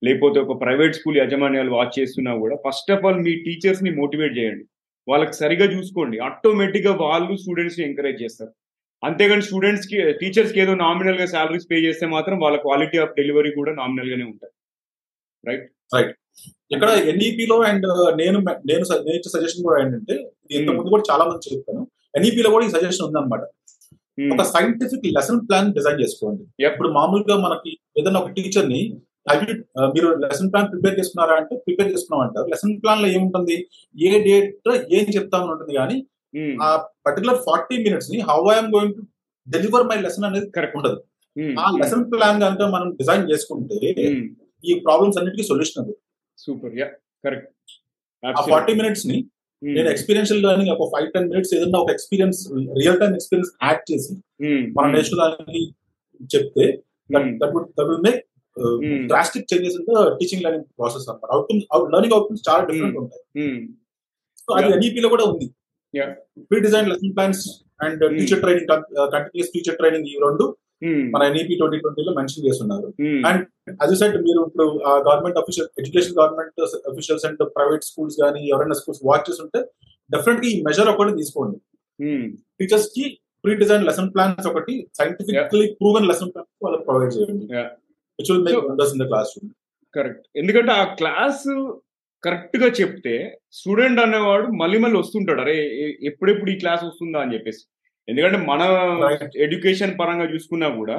లేకపోతే ఒక ప్రైవేట్ స్కూల్ యాజమాన్యాలు వాచ్ చేస్తున్నా కూడా ఫస్ట్ ఆఫ్ ఆల్ మీ టీచర్స్ని మోటివేట్ చేయండి. వాళ్ళకి సరిగా చూసుకోండి. ఆటోమేటిక్గా వాళ్ళు స్టూడెంట్స్ని ఎంకరేజ్ చేస్తారు. అంతేగాని స్టూడెంట్స్కి టీచర్స్కి ఏదో నామినల్గా సాలరీస్ పే చేస్తే మాత్రం వాళ్ళ క్వాలిటీ ఆఫ్ డెలివరీ కూడా నామినల్ గానే ఉంటుంది ఇక్కడ ఎన్ఈపి లో అండ్ నేను నేను స- నేను ఇచ్చే సజెషన్ కూడా ఏంటంటే ఇది ఇంత Hmm. ముందు కూడా చాలా మంది చెప్పాను ఎన్ఈపి లో కూడా ఈ సజెషన్ ఉందన్నమాట. ఒక సైంటిఫిక్ లెసన్ ప్లాన్ డిజైన్ చేసుకోండి. ఇప్పుడు మామూలుగా మనకి ఏదైనా ఒక టీచర్ని ఆ, మీరు లెసన్ ప్లాన్ ప్రిపేర్ చేసుకున్నారా అంటే ప్రిపేర్ చేసుకున్నాం అంటారు లెసన్ ప్లాన్లో ఏముంటుంది ఏ డేట్ ఏం చెప్తామని ఉంటుంది కానీ. ఆ particular forty మినిట్స్ని how I'm going to deliver my lesson అనేది Correct. ఉండదు. ఆ లెసన్ ప్లాన్ కనుక మనం డిజైన్ చేసుకుంటే. ఈ ప్రాబ్లమ్స్ అన్నిటికీ సొల్యూషన్ అది సూపర్ యా కరెక్ట్ ఆ ఫార్టీ మినిట్స్ని నేను ఎక్స్పీరియన్షియల్ లెర్నింగ్ ఒక ఫైవ్ టెన్ మినిట్స్ ఏదైనా ఒక experience real time experience add చేసి మనం నేర్చుకోవడానికి చెప్తే that would that will make drastic changes in teaching learning process అనమాట అవుట్కమ్ లెర్నింగ్ అవుట్కమ్స్ చాలా డిఫరెంట్ ఉంటాయి. సో అది. ఎన్ఈపీ లో కూడా ఉంది. Pre design lesson plans and Hmm. Teacher training continuous teacher training ఈ రెండు. మన ఎన్ఈపీ ట్వంటీ ట్వంటీలో మెన్షన్ చేస్తున్నారు. And అది సెట్ మీరు ఇప్పుడు government official education government officials and private schools కానీ ఎవరైనా స్కూల్స్ వాచ్ చేస్తుంటే డెఫినెట్గా ఈ మెజర్ ఒకటి తీసుకోండి. టీచర్స్కి ప్రీ డిజైన్ లెసన్ ప్లాన్స్ ఒకటి సైంటిఫికలీ ప్రూవెన్ లెసన్ ప్లాన్స్ వాళ్ళకి ప్రొవైడ్ చేయండి. Yeah. Which will make So- wonders in the class room correct ఎందుకంటే ఆ క్లాస్ కరెక్ట్గా చెప్తే స్టూడెంట్ అనేవాడు మళ్ళీ మళ్ళీ వస్తుంటాడు. అరే ఎప్పుడెప్పుడు ఈ క్లాస్ వస్తుందా అని చెప్పేసి. ఎందుకంటే మన. ఎడ్యుకేషన్ పరంగా చూసుకున్నా కూడా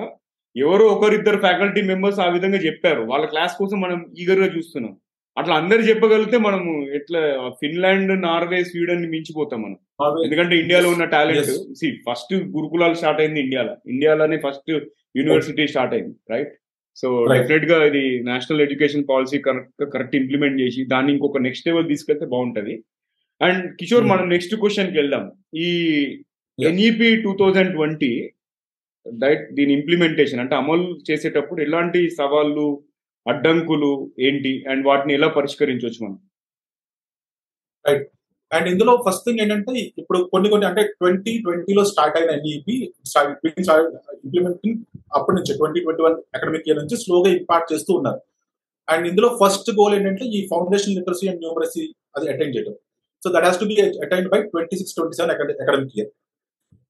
ఎవరో ఒకరిద్దరు ఫ్యాకల్టీ మెంబర్స్ ఆ విధంగా చెప్పారు వాళ్ళ క్లాస్ కోసం మనం ఈగర్గా చూస్తున్నాం అట్లా అందరు చెప్పగలిగితే మనము ఎట్లా ఫిన్లాండ్ నార్వే స్వీడన్ని మించిపోతాం మనం ఎందుకంటే ఇండియాలో ఉన్న టాలెంట్. సి ఫస్ట్ గురుకులాలు స్టార్ట్ అయింది ఇండియాలో ఇండియాలోనే ఫస్ట్ యూనివర్సిటీ స్టార్ట్ అయింది రైట్ సో. డెఫినెట్గా ఇది national education policy correct correct implement చేసి దాన్ని ఇంకొక నెక్స్ట్ లెవెల్ తీసుకెళ్తే బాగుంటది అండ్ కిషోర్ Hmm. మనం నెక్స్ట్ క్వశ్చన్కి వెళ్దాం ఈ. NEP two thousand twenty right దీని ఇంప్లిమెంటేషన్ అంటే అమలు చేసేటప్పుడు ఎలాంటి సవాళ్ళు అడ్డంకులు ఏంటి అండ్ వాటిని ఎలా పరిష్కరించవచ్చు మనం? అండ్ ఇందులో ఫస్ట్ థింగ్ ఏంటంటే ఇప్పుడు కొన్ని కొన్ని అంటే ట్వంటీ ట్వంటీలో స్టార్ట్ అయిన ఎన్ఈపి ఇంప్లిమెంటింగ్ అప్పటి నుంచి twenty twenty one academic year నుంచి స్లోగా ఇంపాక్ట్ చేస్తూ ఉన్నారు. అండ్ ఇందులో ఫస్ట్ గోల్ ఏంటంటే ఈ ఫౌండేషన్ లిటరసీ అండ్ న్యూమరసీ అది అటెండ్ చేయడం so that has to be attend by twenty six twenty seven academic year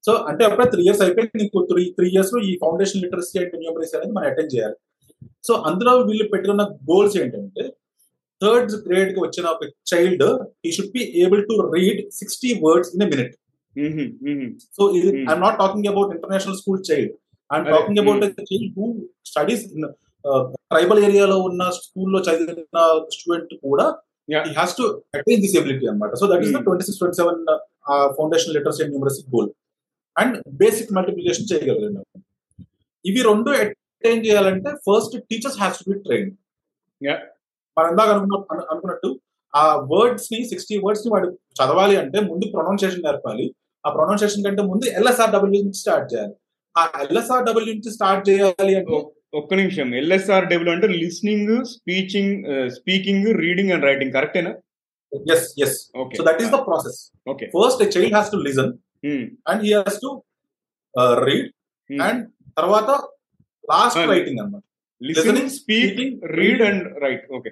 so అంటే అప్పుడే త్రీ ఇయర్స్ అయిపోయింది ఇంకో త్రీ త్రీ ఇయర్స్లో ఈ ఫౌండేషన్ లిటరసీ అండ్ న్యూమరసీ అనేది మనం అటెండ్ చేయాలి. సో అందులో వీళ్ళు పెట్టుకున్న గోల్స్ ఏంటంటే థర్డ్ గ్రేడ్కి వచ్చిన ఒక చైల్డ్ ఈ should be able to read sixty words in a minute so ఇది. I'm not talking about international school child I'm talking about child who studies tribal ఏరియాలో ఉన్న స్కూల్లో చదివిన స్టూడెంట్ కూడా Yeah. He has to attain this ability అనమాట so that is. Twenty six twenty seven foundation literacy and numeracy goal and basic multiplication చేయగలరు ఇవి రెండు attain చేయాలంటే first teachers has to be train Yeah. మనం ఇందాక అనుకున్న అను- అనుకున్నట్టు ఆ వర్డ్స్ని సిక్స్టీ వర్డ్స్ని వాడు చదవాలి అంటే ముందు ప్రొనౌన్సియేషన్ నేర్పాలి. ఆ ప్రొనౌన్సియేషన్ కంటే ముందు ఎల్ఎస్ఆర్ డబ్ల్యూ నుంచి స్టార్ట్ చేయాలి. ఆ ఎల్ఎస్ఆర్ డబ్ల్యూ నుంచి స్టార్ట్ చేయాలి అంటే ఒక్క నిమిషం. ఎల్ఎస్ఆర్ డబ్ల్యూ అంటే listening speeching speaking reading and writing. కరెక్టేనా? Yes yes okay so that is the process okay first child has to listen and he has to read and తర్వాత last writing అన్నమాట. Listening listening, speak speaking, read and write okay.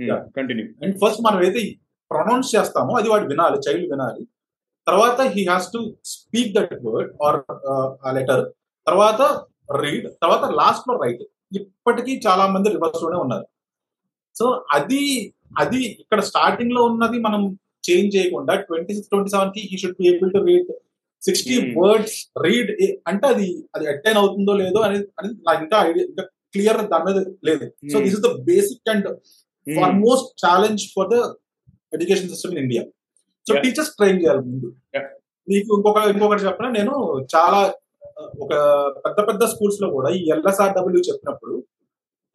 Yeah. Continue and first మనం ఏదైతే pronounce చేస్తామో అది వాడు వినాలి child వినాలి. తర్వాత he has to speak that word or ఆ లెటర్ తర్వాత రీడ్ తర్వాత లాస్ట్లో రైట్ ఇప్పటికీ చాలా మంది రివర్స్లోనే ఉన్నారు. సో అది అది ఇక్కడ స్టార్టింగ్లో ఉన్నది మనం చేంజ్ చేయకుండా ట్వంటీ సిక్స్ ట్వంటీ సెవెన్కి he should be able to read sixty. Words read అంటే అది అది అటైన్ అవుతుందో లేదో అనేది అనేది నాకు ఇంకా ఐడియా ఇంకా క్లియర్ దాని మీద లేదు so. This is the basic and for most challenge for the education system in India so. Teachers train చేయాలి ముందు. మీకు ఇంకొక ఇంకొకటి చెప్పిన నేను చాలా ఒక పెద్ద పెద్ద స్కూల్స్లో కూడా ఈ ఎల్ఎస్ఆర్డబ్ల్యూ చెప్పినప్పుడు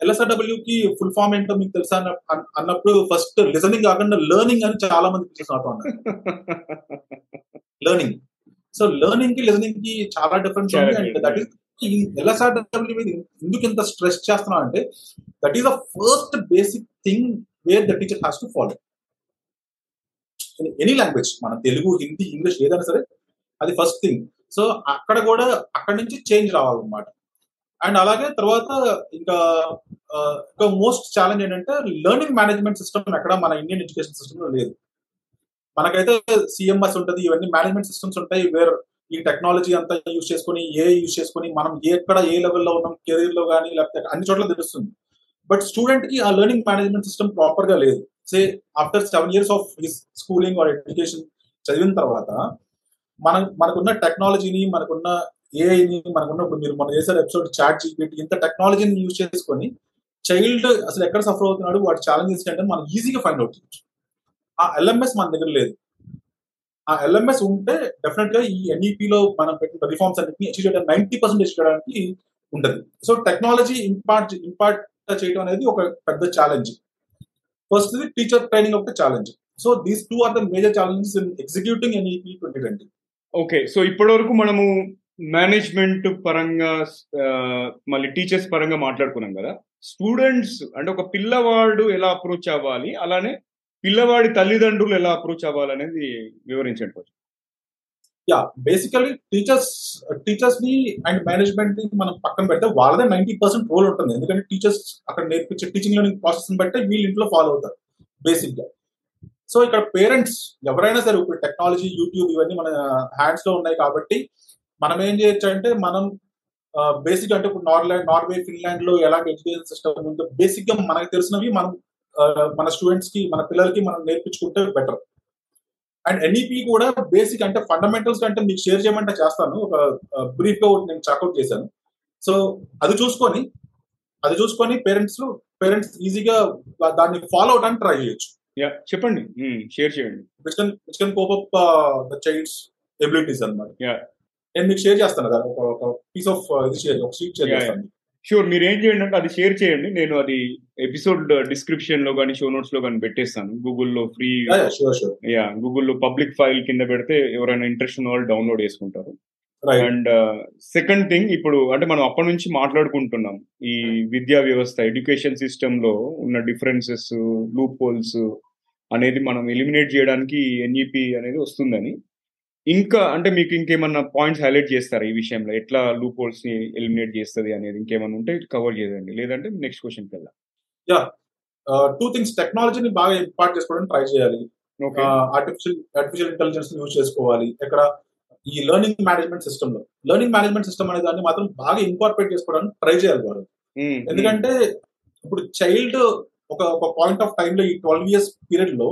ఎల్ఎస్ఆర్డబ్ల్యూ కి ఫుల్ ఫామ్ ఏంటో మీకు తెలుసా అన్న- అన్న- అన్నప్పుడు ఫస్ట్ లిసనింగ్ కాకుండా లెర్నింగ్ అని చాలా మంది టీచర్స్ నాతో అన్నారు. లెర్నింగ్ సో లెర్నింగ్కి లిసనింగ్కి చాలా డిఫరెన్స్ ఉంది. అండ్ దట్ ఈస్ ఎల్ఎస్ఆర్డబ్ల్యూ మీద ఎందుకు ఇంత స్ట్రెస్ చేస్తున్నాం అంటే that is the first basic thing where the teacher has to follow any language మన తెలుగు హిందీ ఇంగ్లీష్ ఏదైనా సరే అది ఫస్ట్ థింగ్ సో అక్కడ కూడా అక్కడ నుంచి చేంజ్ రావాలన్నమాట. అండ్ అలాగే తర్వాత ఇంకా ఇంకా మోస్ట్ ఛాలెంజ్ ఏంటంటే లెర్నింగ్ మేనేజ్మెంట్ సిస్టమ్ ఎక్కడ మన ఇండియన్ ఎడ్యుకేషన్ సిస్టమ్లో లేదు. మనకైతే సిఎంఎస్ ఉంటుంది ఇవన్నీ మేనేజ్మెంట్ సిస్టమ్స్ ఉంటాయి వేర్ ఈ టెక్నాలజీ అంతా యూజ్ చేసుకొని ఏ యూజ్ చేసుకొని మనం ఎక్కడ ఏ లెవెల్లో ఉన్నాం కెరీర్లో కానీ లేకపోతే అన్ని చోట్ల తెలుస్తుంది. బట్ స్టూడెంట్కి ఆ లెర్నింగ్ మేనేజ్మెంట్ సిస్టమ్ ప్రాపర్గా లేదు. Say after seven years of his schooling or education చదివిన తర్వాత మనం మనకున్న టెక్నాలజీని మనకున్న ఏఐని మనకు ఇప్పుడు మీరు మనం చేసే ఎపిసోడ్ చాట్ జీపీటీ ఇంత టెక్నాలజీని యూజ్ చేసుకొని చైల్డ్ అసలు ఎక్కడ సఫర్ అవుతున్నాడు వాటి ఛాలెంజెస్ ఏంటంటే మనం ఈజీగా ఫైండ్ అవుట్ చేయొచ్చు. ఆ ఎల్ఎంఎస్ మన దగ్గర లేదు. ఆ ఎల్ఎంఎస్ ఉంటే డెఫినెట్గా ఈ ఎన్ఈపిలో లో మనం పెట్టిన రిఫార్మ్స్ అన్నింటినీ అచీవ్ చేయడానికి నైన్టీ పర్సెంట్ చేయడానికి ఉంటుంది సో టెక్నాలజీ ఇంపార్ట్ ఇంపార్ట్ చేయడం అనేది ఒక పెద్ద ఛాలెంజ్ ఫస్ట్ టీచర్ ట్రైనింగ్ ఒక challenge so these two are the major challenges in executing NEP twenty twenty okay so ఇప్పటి వరకు మనము మేనేజ్మెంట్ పరంగా మళ్ళీ టీచర్స్ పరంగా మాట్లాడుకున్నాం కదా. స్టూడెంట్స్ అంటే ఒక పిల్లవాడు ఎలా అప్రోచ్ అవ్వాలి అలానే పిల్లవాడి తల్లిదండ్రులు ఎలా అప్రోచ్ అవ్వాలి అనేది వివరించండి కొంచెం యా బేసికలీ టీచర్స్ టీచర్స్ని అండ్ మేనేజ్మెంట్ని మనం పక్కన పెడితే వాళ్ళదే నైన్టీ పర్సెంట్ రోల్ ఉంటుంది. ఎందుకంటే టీచర్స్ అక్కడ నేర్పించే టీచింగ్ లెర్నింగ్ ప్రాసెస్ బట్టి వీళ్ళు ఇంట్లో ఫాలో అవుతారు బేసిక్గా సో ఇక్కడ పేరెంట్స్ ఎవరైనా సరే ఇప్పుడు టెక్నాలజీ యూట్యూబ్ ఇవన్నీ మన హ్యాండ్స్లో ఉన్నాయి కాబట్టి మనం ఏం చేయొచ్చు అంటే మనం బేసిక్ అంటే ఇప్పుడు నార్లాండ్ నార్వే ఫిన్లాండ్లో ఎలాంటి ఎడ్యుకేషన్ సిస్టమ్ ఉందో బేసిక్గా మనకు తెలిసినవి మనం మన స్టూడెంట్స్కి మన పిల్లలకి మనం నేర్పించుకుంటే బెటర్ అండ్ ఎన్ఈపి కూడా బేసిక్ అంటే ఫండమెంటల్స్ అంటే మీకు షేర్ చేయమంటే చేస్తాను. ఒక బ్రీఫ్గా నేను చాకౌట్ చేశాను. సో అది చూసుకొని అది చూసుకొని పేరెంట్స్ పేరెంట్స్ ఈజీగా దాన్ని ఫాలో అవడానికి ట్రై చేయొచ్చు. యా చెప్పండి. షేర్ చేయండి. Which can which can cope up the child's abilities అన్నమాట. Yeah. నేను మీకు షేర్ చేస్తాను కదా ఒక ఒక పీస్ ఆఫ్ ఇది షేర్ ఒక షీట్ షేర్ చేస్తాను. షూర్ మీరు ఏం చేయండి అంటే అది షేర్ చేయండి. నేను అది ఎపిసోడ్ డిస్క్రిప్షన్లో కానీ షో నోట్స్లో కానీ పెట్టేస్తాను. గూగుల్లో ఫ్రీ యా గూగుల్లో పబ్లిక్ ఫైల్ కింద పెడితే ఎవరైనా ఇంట్రెస్ట్ ఉన్న వాళ్ళు డౌన్లోడ్ చేసుకుంటారు అండ్ సెకండ్ థింగ్ ఇప్పుడు అంటే మనం అప్పటి నుంచి మాట్లాడుకుంటున్నాం. ఈ విద్యా వ్యవస్థ ఎడ్యుకేషన్ సిస్టమ్లో ఉన్న డిఫరెన్సెస్ లూప్ హోల్స్ అనేది మనం ఎలిమినేట్ చేయడానికి ఎన్ఈపి అనేది వస్తుందని. ఇంకా అంటే మీకు ఇంకేమన్నా పాయింట్స్ హైలైట్ చేస్తారా ఈ విషయంలో? ఎట్లా లూప్ హోల్స్ని ఎలిమినేట్ చేస్తుంది అనేది ఇంకేమన్నా ఉంటే కవర్ చేయండి. లేదంటే నెక్స్ట్ క్వశ్చన్కి వెళ్దాం. టూ థింగ్స్ టెక్నాలజీని బాగా ఇంపార్ట్ చేసుకోవడానికి ట్రై చేయాలి. ఆర్టిఫిషియల్ ఆర్టిఫిషియల్ ఇంటెలిజెన్స్ యూజ్ చేసుకోవాలి. ఇక్కడ ఈ లెర్నింగ్ మేనేజ్మెంట్ సిస్టమ్లో లెర్నింగ్ మేనేజ్మెంట్ సిస్టమ్ అనే దాన్ని మాత్రం బాగా ఇంకార్పొరేట్ చేసుకోవడానికి ట్రై చేయాలి వాళ్ళు ఎందుకంటే ఇప్పుడు చైల్డ్ ఒక ఒక పాయింట్ ఆఫ్ టైం లో ఈ ట్వెల్వ్ ఇయర్స్ పీరియడ్లో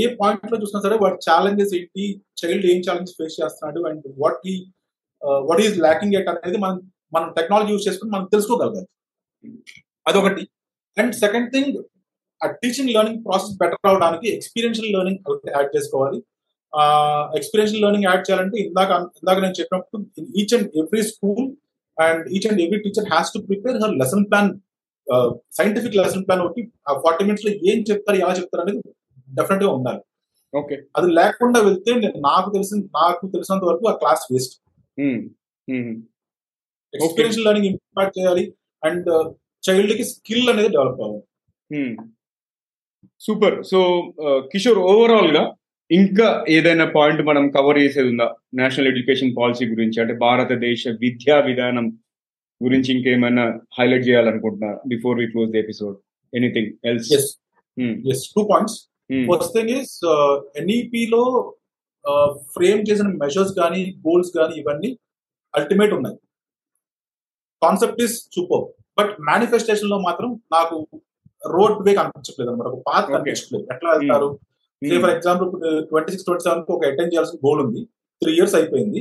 ఏ పాయింట్లో చూసినా సరే వాటి ఛాలెంజెస్ ఏంటి చైల్డ్ ఏం ఛాలెంజ్ ఫేస్ చేస్తున్నాడు అండ్ వాట్ ఈ వాట్ ఈస్ లాకింగ్ ఎట్ అనేది మనం మనం టెక్నాలజీ యూజ్ చేసుకుని మనం తెలుసుకోగలగాలి. అదొకటి. అండ్ సెకండ్ థింగ్ ఆ టీచింగ్ లెర్నింగ్ ప్రాసెస్ బెటర్ అవడానికి ఎక్స్పీరియన్షియల్ లెర్నింగ్ యాడ్ చేసుకోవాలి. ఎక్స్పీరియన్షియల్ లెర్నింగ్ యాడ్ చేయాలంటే ఇందాక ఇందాక నేను చెప్పినప్పుడు each and every school and each and every teacher has to prepare her lesson plan scientific lesson plan ఒకటి. ఆ ఫార్టీ మినిట్స్లో ఏం చెప్తారు ఎలా చెప్తారు అనేది డెఫినెట్గా ఉండాలి. ఓకే. అది లేకుండా వెళ్తే నేను నాకు తెలిసిన నాకు తెలిసినంత వరకు ఆ class waste. Experiential learning impact చేయాలి. అండ్ చైల్డ్కి స్కిల్ అనేది డెవలప్ అవ్వాలి. సూపర్. సో కిషోర్ ఓవరాల్గా ఇంకా ఏదైనా పాయింట్ మనం కవర్ చేసేది ఉందా? నేషనల్ ఎడ్యుకేషన్ పాలసీ గురించి అంటే భారతదేశ విద్యా విధానం గురించి ఇంకేమైనా హైలైట్ చేయాలనుకుంటున్నా before we close the episode anything else yes two points first thing is NEP లో ఫ్రేమ్ చేసిన మెజర్స్ కానీ గోల్స్ కానీ ఇవన్నీ అల్టిమేట్ ఉన్నాయి. కాన్సెప్ట్ ఇస్ సూపర్ బట్ మేనిఫెస్టేషన్లో మాత్రం నాకు రోడ్ వే కనిపించట్లేదు అనమాట ఒక పాత్. కనిపించట్లేదు. ఎట్లా వెళ్తారు? For example twenty six twenty seven ఒక అటెండ్ చేయాల్సిన గోల్ ఉంది. త్రీ ఇయర్స్ అయిపోయింది.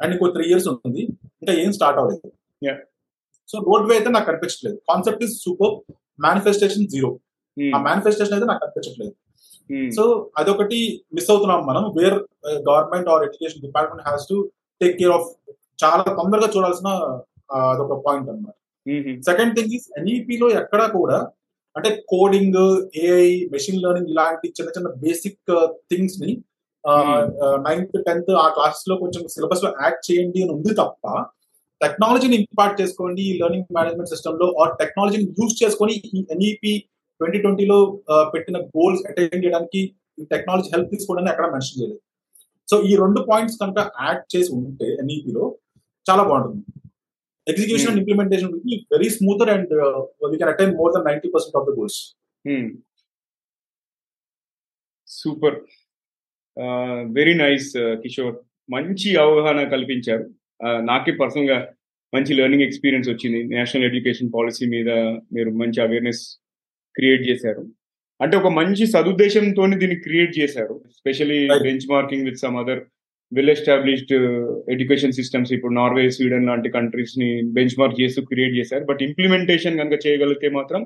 అండ్ ఇంకో త్రీ ఇయర్స్ ఉంది. ఇంకా ఏం స్టార్ట్ అవ్వలేదు. సో రోడ్ వే అయితే నాకు కనిపించట్లేదు. Concept is super manifestation zero ఆ మేనిఫెస్టేషన్ అయితే నాకు కనిపించట్లేదు. సో అదొకటి మిస్ అవుతున్నాం మనం. Where government or education department has to take care of చాలా తొందరగా చూడాల్సిన అదొక పాయింట్ అనమాట సెకండ్ థింగ్ ఈస్ ఎన్ఈపి లో ఎక్కడా కూడా అంటే కోడింగ్ ఏఐ మెషిన్ లెర్నింగ్ ఇలాంటి చిన్న చిన్న బేసిక్ థింగ్స్ని నైన్త్ టెన్త్ ఆ క్లాసెస్లో కొంచెం సిలబస్లో యాడ్ చేయండి అని ఉంది తప్ప టెక్నాలజీని ఇంపార్ట్ చేసుకోండి ఈ లెర్నింగ్ మేనేజ్మెంట్ సిస్టమ్లో ఆర్ టెక్నాలజీని యూజ్ చేసుకొని ఈ ఎన్ఈపి ట్వంటీ ట్వంటీలో పెట్టిన గోల్స్ అటైన్ చేయడానికి టెక్నాలజీ హెల్ప్ తీసుకోవడానికి ఎక్కడ మెన్షన్ చేయలేదు. సో ఈ రెండు పాయింట్స్ కనుక యాడ్ చేసి ఉంటే ఎన్ఈపిలో చాలా బాగుంటుంది. Execution and implementation very smoother and we can attain more than ninety percent of the goals super very nice Kishore మంచి అవగాహన కల్పించారు. నాకే పర్సనల్గా మంచి లెర్నింగ్ ఎక్స్పీరియన్స్ వచ్చింది. నేషనల్ ఎడ్యుకేషన్ పాలసీ మీద మీరు మంచి అవేర్నెస్ క్రియేట్ చేశారు. అంటే ఒక మంచి సదుద్దేశంతో దీన్ని క్రియేట్ చేశారు. Specially bench marking with some other well established education systems ఇప్పుడు నార్వే స్వీడన్ లాంటి కంట్రీస్ని బెంచ్ మార్క్ చేస్తూ క్రియేట్ చేశారు. బట్ ఇంప్లిమెంటేషన్ కనుక చేయగలిగితే మాత్రం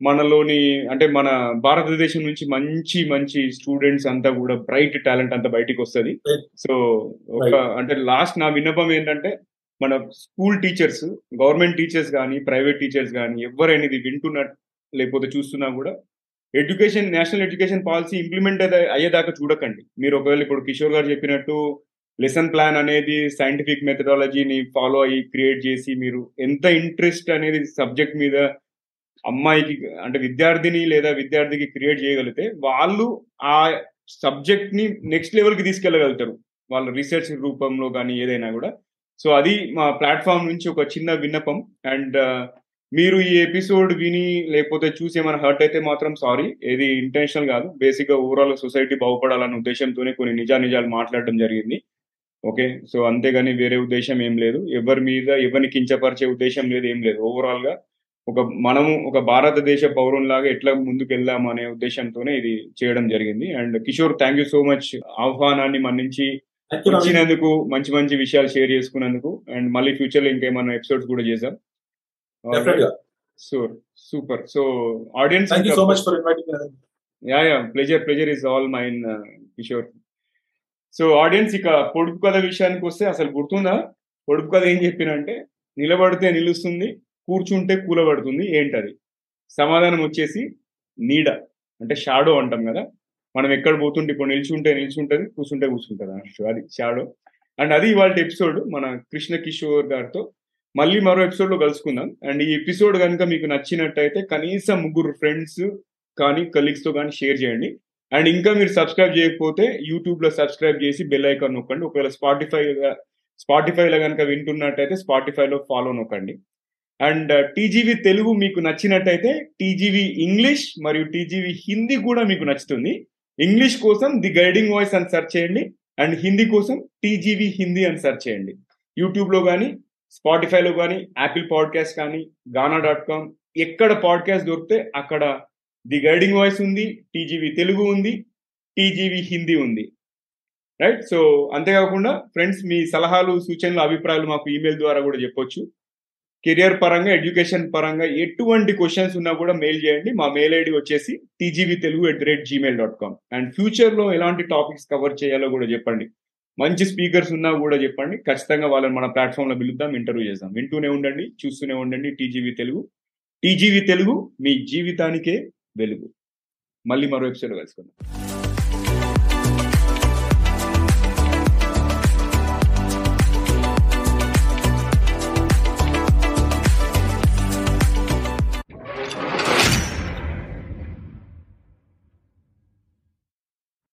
మనలోని అంటే మన భారతదేశం నుంచి మంచి మంచి స్టూడెంట్స్ అంతా కూడా బ్రైట్ టాలెంట్ అంతా బయటికి వస్తుంది. సో ఒక అంటే లాస్ట్ నా విన్నపం ఏంటంటే మన స్కూల్ టీచర్స్ గవర్నమెంట్ టీచర్స్ కానీ ప్రైవేట్ టీచర్స్ కానీ ఎవరైనా ఇది వింటున్నా లేకపోతే చూస్తున్నా కూడా education national education policy implement అయ్యేదాకా చూడకండి. మీరు ఒకవేళ ఇప్పుడు కిషోర్ గారు చెప్పినట్టు లెసన్ ప్లాన్ అనేది సైంటిఫిక్ మెథడాలజీని ఫాలో అయ్యి క్రియేట్ చేసి మీరు ఎంత ఇంట్రెస్ట్ అనేది సబ్జెక్ట్ మీద అమ్మాయికి అంటే విద్యార్థిని లేదా విద్యార్థికి క్రియేట్ చేయగలిగితే వాళ్ళు ఆ సబ్జెక్ట్ని నెక్స్ట్ లెవెల్కి తీసుకెళ్ళగలుగుతారు. వాళ్ళ రీసెర్చ్ రూపంలో కానీ ఏదైనా కూడా. సో అది మా ప్లాట్ఫామ్ నుంచి ఒక చిన్న విన్నపం అండ్ మీరు ఈ ఎపిసోడ్ విని లేకపోతే చూసి ఏమైనా హర్ట్ అయితే మాత్రం సారీ ఏది ఇంటెన్షనల్ కాదు. బేసిక్గా ఓవరాల్ సొసైటీ బాగుపడాలన్న ఉద్దేశంతోనే కొన్ని నిజా నిజాలు మాట్లాడడం జరిగింది. ఓకే సో అంతేగాని వేరే ఉద్దేశం ఏం లేదు. ఎవరి మీద ఎవరిని కించపరిచే ఉద్దేశం లేదు ఏం లేదు. ఓవరాల్గా ఒక మనము ఒక భారతదేశ పౌరునిలాగా ఎట్లా ముందుకు వెళ్దాం అనే ఉద్దేశంతోనే ఇది చేయడం జరిగింది. And Kishore thank you so much ఆహ్వానాన్ని మన్నించి వచ్చినందుకు మంచి మంచి విషయాలు షేర్ చేసుకున్నందుకు. అండ్ మళ్ళీ ఫ్యూచర్లో ఇంకేమన్నా ఎపిసోడ్స్ కూడా sure super so audience so much for inviting ya ya pleasure pleasure is all mine Kishore so audience ఇక పొడుపు కథ విషయానికి వస్తే అసలు గుర్తుందా? పొడుపు కథ ఏం చెప్పినంటే నిలబడితే నిలుస్తుంది కూర్చుంటే కూలబడుతుంది ఏంటది? సమాధానం వచ్చేసి నీడ అంటే షాడో అంటాం కదా? మనం ఎక్కడ పోతుంటే ఇప్పుడు నిల్చుంటే నిల్చుంటది కూర్చుంటే కూర్చుంటది అన్నట్టు. అది షాడో. అండ్ అది ఇవాళ ఎపిసోడ్ మన కృష్ణ కిషోర్ గారితో మళ్ళీ మరో ఎపిసోడ్లో కలుసుకుందాం. అండ్ ఈ ఎపిసోడ్ కనుక మీకు నచ్చినట్టయితే కనీసం ముగ్గురు ఫ్రెండ్స్ కానీ కలీగ్స్తో కానీ షేర్ చేయండి. అండ్ ఇంకా మీరు సబ్స్క్రైబ్ చేయకపోతే యూట్యూబ్లో సబ్స్క్రైబ్ చేసి బెల్ ఐకాన్ నొక్కండి. ఒకవేళ స్పాటిఫై స్పాటిఫైలో కనుక వింటున్నట్టయితే స్పాటిఫైలో ఫాలో నొక్కండి. అండ్ టీజీవీ uh, తెలుగు మీకు నచ్చినట్టయితే టీజీవీ ఇంగ్లీష్ మరియు టీజీవీ హిందీ కూడా మీకు నచ్చుతుంది. ఇంగ్లీష్ కోసం ది గైడింగ్ వాయిస్ అని సెర్చ్ చేయండి. అండ్ హిందీ కోసం టీజీవీ హిందీ అని సెర్చ్ చేయండి. యూట్యూబ్లో కానీ స్పాటిఫైలో కానీ యాపిల్ పాడ్కాస్ట్ కానీ గానా డాట్ కామ్ ఎక్కడ పాడ్కాస్ట్ దొరికితే అక్కడ ది గైడింగ్ వాయిస్ ఉంది టీజీవీ తెలుగు ఉంది టీజీవీ హిందీ ఉంది. రైట్ సో అంతేకాకుండా ఫ్రెండ్స్ మీ సలహాలు సూచనలు అభిప్రాయాలు మాకు ఈమెయిల్ ద్వారా కూడా చెప్పొచ్చు. కెరియర్ పరంగా ఎడ్యుకేషన్ పరంగా ఎటువంటి క్వశ్చన్స్ ఉన్నా కూడా మెయిల్ చేయండి. మా మెయిల్ ఐడి వచ్చేసి TGV Telugu at the rate Gmail dot com and ఫ్యూచర్లో ఎలాంటి టాపిక్స్ కవర్ చేయాలో కూడా చెప్పండి. మంచి స్పీకర్స్ ఉన్నా కూడా చెప్పండి. ఖచ్చితంగా వాళ్ళని మన ప్లాట్ఫామ్లో పిలుద్దాం ఇంటర్వ్యూ చేద్దాం. వింటూనే ఉండండి చూస్తూనే ఉండండి. టీజీవీ తెలుగు. టీజీవీ తెలుగు మీ జీవితానికే వెలుగు. మళ్ళీ మరో ఎపిసోడ్ కలుసుకుందాం.